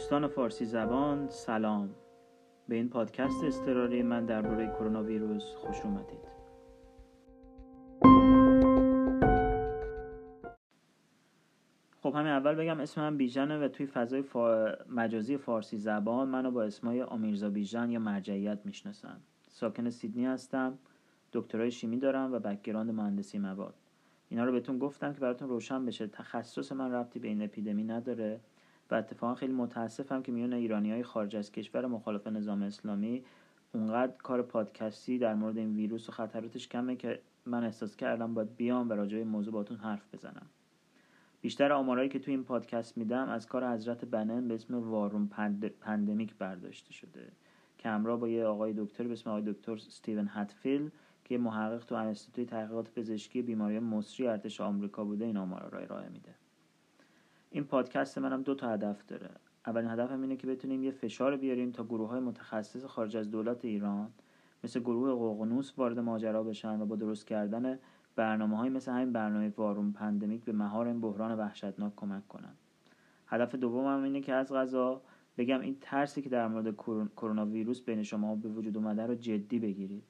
دوستان فارسی زبان سلام. به این پادکست اضطراری من درباره کرونا ویروس خوش اومدید. خب همین اول بگم اسم من بیژنه و توی فضای مجازی فارسی زبان منو با اسمای آمیرزا بیژن یا مرجعیت می‌شناسن. ساکن سیدنی هستم دکترای شیمی دارم و background مهندسی مواد. اینا رو بهتون گفتم که براتون روشن بشه. تخصص من ربطی به این اپیدمی نداره. و اتفاقا خیلی متاسفم که میون ایرانی های خارج از کشور مخالف نظام اسلامی اونقدر کار پادکستی در مورد این ویروس و خطراتش کمه که من احساس کردم باید بیام و راجع به موضوع باتون حرف بزنم. بیشتر آمارهایی که تو این پادکست میدم از کار حضرت بنن به اسم War Room Pand... Pandemic برداشته شده که همراه با یه آقای دکتر به اسم آقای دکتر استیون هتفیل که محقق تو انستیتوی تحقیقات پزشکی بیماری مسری ارتش آمریکا بوده این آمارا را ارائه میده. این پادکست منم دو تا هدف داره. اولین هدفم اینه که بتونیم یه فشار بیاریم تا گروه های متخصص خارج از دولت ایران مثل گروه قوقنوس وارد ماجرا بشن و با درست کردن برنامه های مثل همین برنامه وارون پندمیک به مهار این بحران وحشتناک کمک کنن. هدف دومم اینه که از غذا بگم این ترسی که در مورد کرونا ویروس بین شما به وجود اومده رو جدی بگیرید.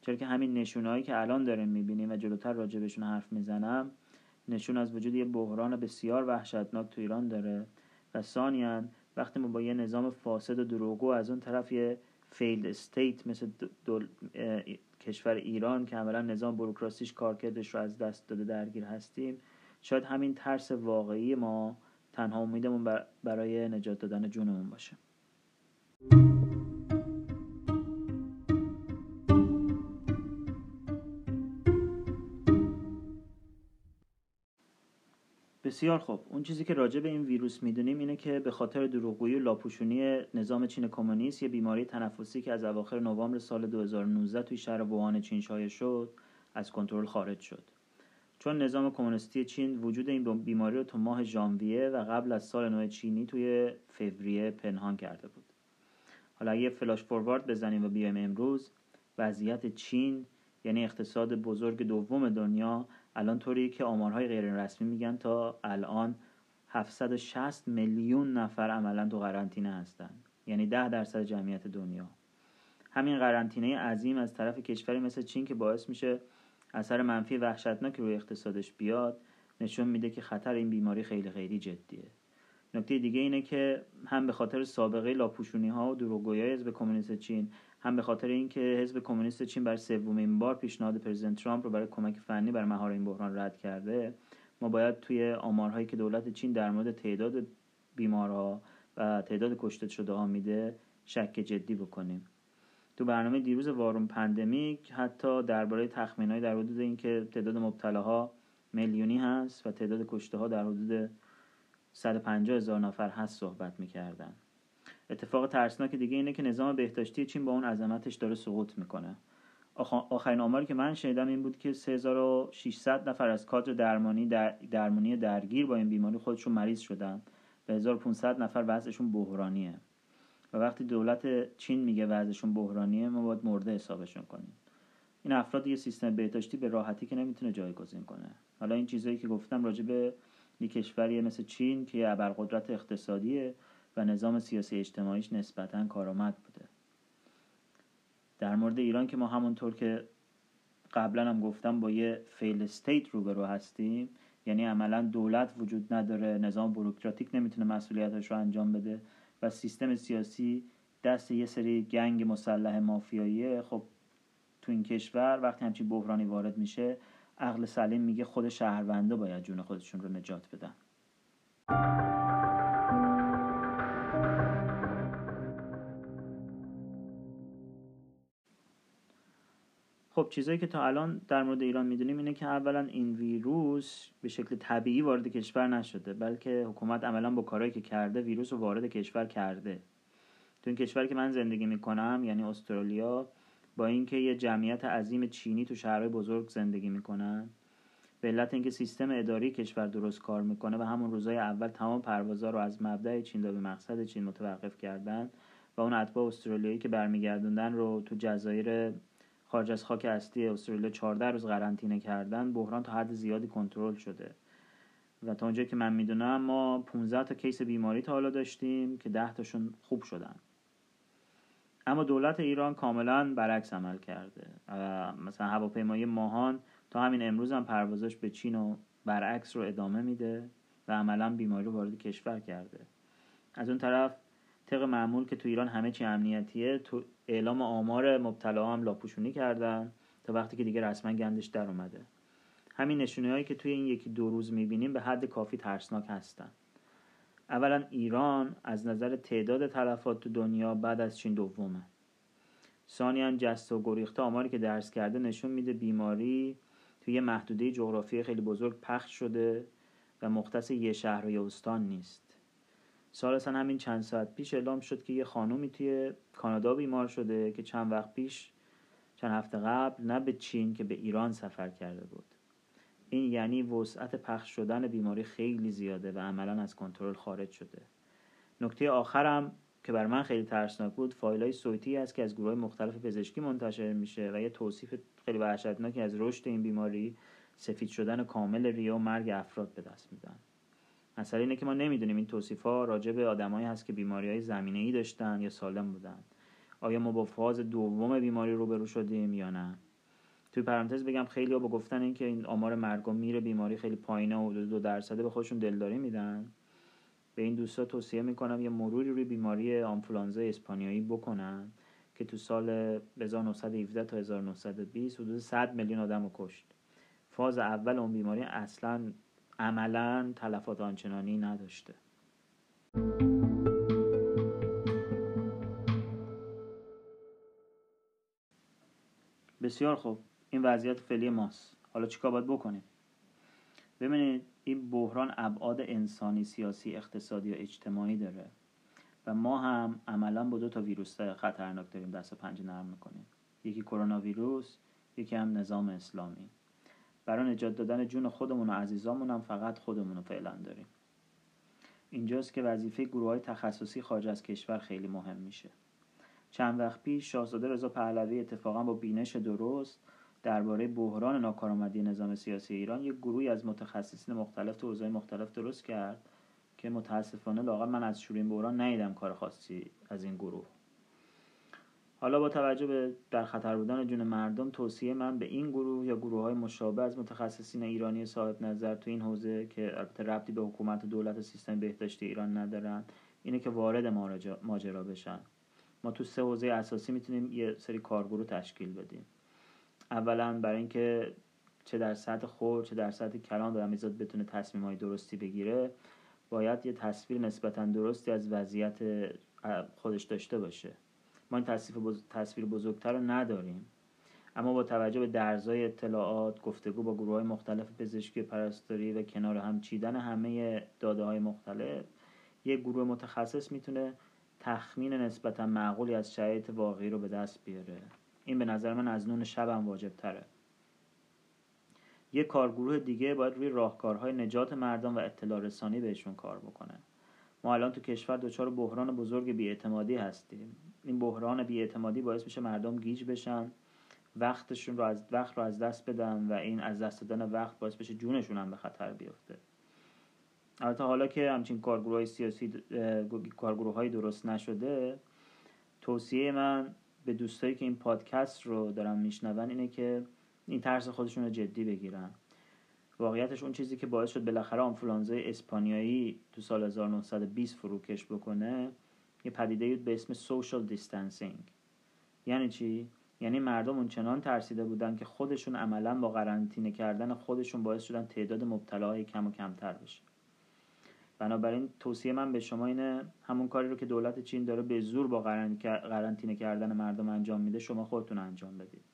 چرا که همین نشونهایی که الان داریم می‌بینیم و جلوتر راجع حرف می‌زنم نشون از وجود یه بحران بسیار وحشتناک تو ایران داره و ثانیا وقتی ما با یه نظام فاسد و دروغگو از اون طرف یه failed state مثل دول... کشور ایران که عملا نظام بروکراسیش کارکردش رو از دست داده درگیر هستیم شاید همین ترس واقعی ما تنها امیدمون برای نجات دادن جونمون باشه. بسیار خوب. اون چیزی که راجع به این ویروس می‌دونیم اینه که به خاطر دروغگویی و لاپوشونی نظام چین کمونیست یه بیماری تنفسی که از اواخر نوامبر سال 2019 توی شهر ووهان چین شایع شد از کنترل خارج شد. چون نظام کمونیستی چین وجود این بیماری رو تو ماه ژانویه و قبل از سال نو چینی توی فوریه پنهان کرده بود. حالا اگه فلاش فوروارد بزنیم و بیایم امروز وضعیت چین یعنی اقتصاد بزرگ دوم دنیا الان طوری که آمارهای غیر رسمی میگن تا الان 760 میلیون نفر عملا تو قرنطینه هستن. یعنی 10 درصد جمعیت دنیا. همین قرنطینه عظیم از طرف کشوری مثل چین که باعث میشه اثر منفی وحشتناک روی اقتصادش بیاد نشون میده که خطر این بیماری خیلی خیلی جدیه. نکته دیگه اینه که هم به خاطر سابقه لاپوشونی ها و دروغگویی حزب کمونیست چین هم به خاطر اینکه حزب کمونیست چین برای سومین بار پیشنهاد پرزیدنت ترامپ رو برای کمک فنی برای مهار این بحران رد کرده ما باید توی آمارهایی که دولت چین در مورد تعداد بیمارها و تعداد کشته شده ها میده شک جدی بکنیم. تو برنامه دیروز وارون پندمیک حتی درباره تخمینهای در حدود اینکه تعداد مبتلاها میلیونی هست و تعداد کشته ها در حدود 150 هزار نفر هست صحبت می‌کردن. اتفاق ترسناک دیگه اینه که نظام بهداشتی چین با اون عظمتش داره سقوط می‌کنه. آخرین آماری که من شنیدم این بود که 3600 نفر از کادر درمانی در درمانی درگیر با این بیماری خودشون مریض شدن. و 1500 نفر وضعشون بحرانیه. و وقتی دولت چین میگه وضعشون بحرانیه ما باید مرده حسابشون کنیم. این افراد یه سیستم بهداشتی به راحتی که نمی‌تونه جایگزین کنه. حالا این چیزایی که گفتم راجع به یک کشوری مثل چین که ابرقدرت اقتصادیه و نظام سیاسی اجتماعیش نسبتا کارآمد بوده. در مورد ایران که ما همونطور که قبلا هم گفتم با یه فیل استیت روبرو هستیم یعنی عملا دولت وجود نداره نظام بروکراتیک نمی‌تونه مسئولیتش رو انجام بده و سیستم سیاسی دست یه سری گنگ مسلح مافیاییه خب تو این کشور وقتی همچین بحرانی وارد میشه عقل سلیم میگه خود شهرونده باید جون خودشون رو نجات بدن. خب چیزایی که تا الان در مورد ایران می‌دونیم اینه که اولا این ویروس به شکل طبیعی وارد کشور نشده بلکه حکومت عملا با کارهایی که کرده ویروس رو وارد کشور کرده. تو این کشور که من زندگی می‌کنم یعنی استرالیا با اینکه یه جمعیت عظیم چینی تو شهرهای بزرگ زندگی می‌کنن به علت اینکه سیستم اداری کشور درست کار می‌کنه و همون روزای اول تمام پروازها رو از مبدع چین به مقصد چین متوقف کردن و اون اتباع استرالیایی که برمیگردوندن رو تو جزایر خارج از خاک اصلی استرالیا 14 روز قرنطینه کردن بحران تا حد زیادی کنترل شده. و تا اونجایی که من می‌دونم ما 15 تا کیس بیماری تا حالا داشتیم که 10 تاشون خوب شدن. اما دولت ایران کاملا برعکس عمل کرده. مثلا هواپیمایی ماهان تا همین امروز هم پروازش به چین و برعکس رو ادامه میده و عملا بیماری رو وارد کشور کرده. از اون طرف طبق معمول که تو ایران همه چی امنیتیه تو اعلام آمار مبتلا هم لاپوشونی کردن تا وقتی که دیگه رسما گندش در اومده. همین نشونه هایی که توی این یکی دو روز می‌بینیم به حد کافی ترسناک هستن. اولا ایران از نظر تعداد تلفات تو دنیا بعد از چین دومه. ثانیا جست و گریخته آماری که درس کرده نشون میده بیماری توی یه محدوده جغرافی خیلی بزرگ پخش شده و مختص یه شهر و یه استان نیست. سالسا همین چند ساعت پیش اعلام شد که یه خانومی توی کانادا بیمار شده که چند وقت پیش چند هفته قبل نه به چین که به ایران سفر کرده بود. این یعنی وسعت پخش شدن بیماری خیلی زیاده و عملا از کنترل خارج شده. نکته آخرم که بر من خیلی ترسناک بود فایل های صوتی است که از گروه مختلف پزشکی منتشر میشه و یه توصیف خیلی وحشتناکی از رشد این بیماری سفید شدن کامل ریه و مرگ افراد به دست میدن. مسئله اینه که ما نمی‌دونیم این توصیف ها راجع به آدمایی هست که بیماری های زمینه ای داشتن یا سالم بودن. آیا ما با فاز دوم بیماری روبرو شدیم یا نه؟ توی پرانتز بگم خیلی ها با گفتن اینکه این آمار مرگ و میر بیماری خیلی پایینه و دو درصده به خودشون دلداری میدن به این دوستا توصیه می‌کنم یه مروری روی بیماری آنفولانزا اسپانیایی بکنن که تو سال 1917 تا 1920 حدود 100 میلیون آدم رو کشت. فاز اول اون بیماری اصلا عملا تلفات آنچنانی نداشته. بسیار خوب. این وضعیت فعلی ماست. حالا چیکار باید بکنیم؟ ببینید این بحران ابعاد انسانی سیاسی اقتصادی و اجتماعی داره و ما هم عملا با دو تا ویروس خطرناک داریم. دست و پنجه نرم می‌کنیم. یکی کرونا ویروس یکی هم نظام اسلامی. برای نجات دادن جون خودمون و عزیزامون هم فقط خودمون رو فعلا داریم. اینجاست که وظیفه گروه های تخصصی خارج از کشور خیلی مهم میشه. چند وقت پیش شاهزاده رضا پهلوی اتفاقا با بینش درست درباره بحران ناکارآمدی نظام سیاسی ایران یک گروهی از متخصصین مختلف تو حوزه‌های مختلف درست کرد که متاسفانه لاغر من از شروع این بحران ندیدم کار خاصی از این گروه. حالا با توجه به در خطر بودن جون مردم توصیه من به این گروه یا گروه های مشابه از متخصصین ایرانی صاحب نظر تو این حوزه که البته ربطی به حکومت و دولت و سیستم بهداشتی ایران ندارن اینه که وارد ماجرا بشن. ما تو سه حوزه اساسی می‌تونیم یه سری کارگروه تشکیل بدیم. اولا برای اینکه چه در سطح خور چه در سطح کلان آدمیزاد بتونه تصمیم های درستی بگیره باید یه تصویر نسبتا درستی از وضعیت خودش داشته باشه. ما این تصویر بزرگتر رو نداریم. اما با توجه به درزای اطلاعات گفتگو با گروه های مختلف پزشکی پرستاری و کنار هم چیدن همه داده های مختلف یک گروه متخصص می‌تونه تخمین نسبتا معقولی از شرایط واقعی رو به دست بیاره. این به نظر من از نون شبم واجب تره یک کارگروه دیگه باید روی راهکارهای نجات مردم و اطلاع رسانی بهشون کار بکنه. ما الان تو کشور دچار بحران بزرگ بیاعتمادی هستیم. این بحران بیاعتمادی باعث میشه مردم گیج بشن وقتشون رو از وقت رو از دست بدن و این از دست دادن وقت باعث بشه جونشون هم به خطر بیفته. البته حالا که همچین کارگروه های سیاسی کارگروه های درست نشده توصیه من به دوستایی که این پادکست رو دارن میشنون اینه که این ترس خودشون رو جدی بگیرن. واقعیتش اون چیزی که باعث شد بالاخره آنفولانزای اسپانیایی تو سال 1920 فروکش بکنه یه پدیده به اسم social distancing یعنی چی؟ یعنی مردم اون چنان ترسیده بودن که خودشون عملا با قرنطینه کردن خودشون باعث شدن تعداد مبتلاهای کم و کمتر بشه. بنابراین توصیه من به شما اینه همون کاری رو که دولت چین داره به زور با قرنطینه کردن مردم انجام میده شما خودتون انجام بدید.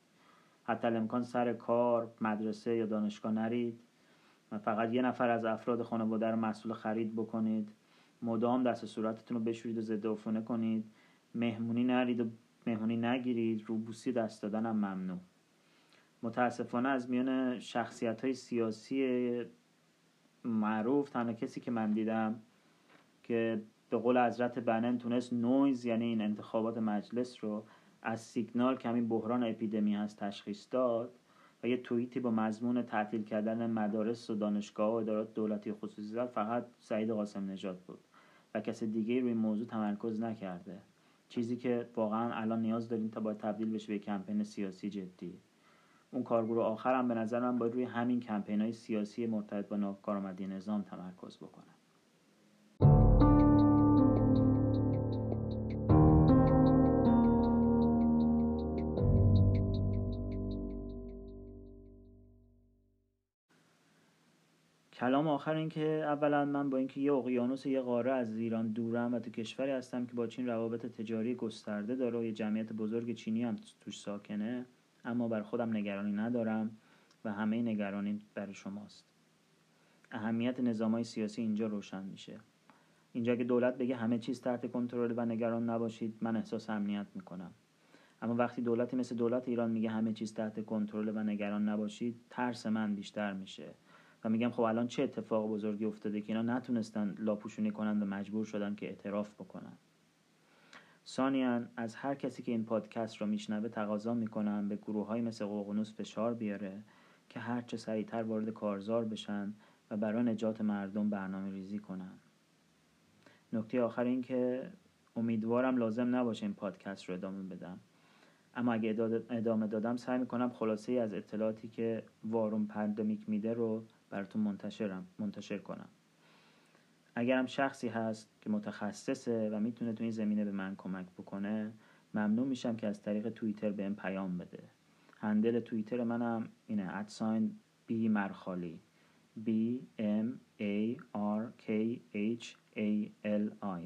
حتی امکان سر کار مدرسه یا دانشگاه نرید. فقط یه نفر از افراد خانواده رو مسئول خرید بکنید. مدام دست صورتتون رو بشورید و ضد عفونی کنید. مهمونی نرید و مهمونی نگیرید. روبوسی دست دادن هم ممنوع. متاسفانه از میان شخصیت های سیاسی معروف تنها کسی که من دیدم که به قول حضرت بنن تونست نویز یعنی این انتخابات مجلس رو از سیگنال که همین بحران اپیدمی هست تشخیص داد و یه توییتی با مضمون تعطیل کردن مدارس و دانشگاه و ادارات دولتی خصوصی زد فقط سعید قاسم نجات بود و کسی دیگه روی موضوع تمرکز نکرده. چیزی که واقعا الان نیاز داریم تا باید تبدیل بشه به کمپین سیاسی جدی. اون کارگروه آخر هم به نظر من باید روی همین کمپین های سیاسی مرتبط با ناکارآمدی نظام تمرکز بکنه. کلام آخر این که اولا من با اینکه یه اقیانوس یه قاره از ایران دورم و تو کشوری هستم که با چین روابط تجاری گسترده داره و یه جمعیت بزرگ چینی هم توش ساکنه اما بر خودم نگرانی ندارم و همه نگرانی برای شماست. اهمیت نظامای سیاسی اینجا روشن میشه. اینجا که دولت بگه همه چیز تحت کنترل و نگران نباشید من احساس امنیت می‌کنم. اما وقتی دولتی مثل دولت ایران میگه همه چیز تحت کنترل و نگران نباشید ترس من بیشتر میشه. و میگم خب الان چه اتفاق بزرگی افتاده که اینا نتونستن لاپوشونی کنن و مجبور شدن که اعتراف بکنن. ثانیا از هر کسی که این پادکست رو میشنوه تقاضا می‌کنم به گروه های مثل ققنوس فشار بیاره که هرچه سریعتر وارد کارزار بشن و برای نجات مردم برنامه ریزی کنن. نکته آخر این که امیدوارم لازم نباشه این پادکست رو ادامه بدم. اما اگه ادامه دادم سعی می‌کنم خلاصه ای از اطلاعاتی که وارون pandemic میده رو براتون منتشرم منتشر کنم. اگرم شخصی هست که متخصصه و می‌تونه تو این زمینه به من کمک بکنه ممنون میشم که از طریق توییتر بهم پیام بده. هندل توییتر منم اینه ادساین بی مرخالی. B M A R K H A L I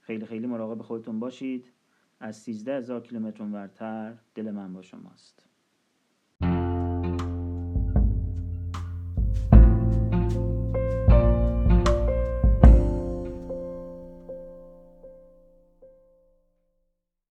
خیلی خیلی مراقب خودتون باشید. از 13 هزار کیلومتر ورتر دل من با شماست.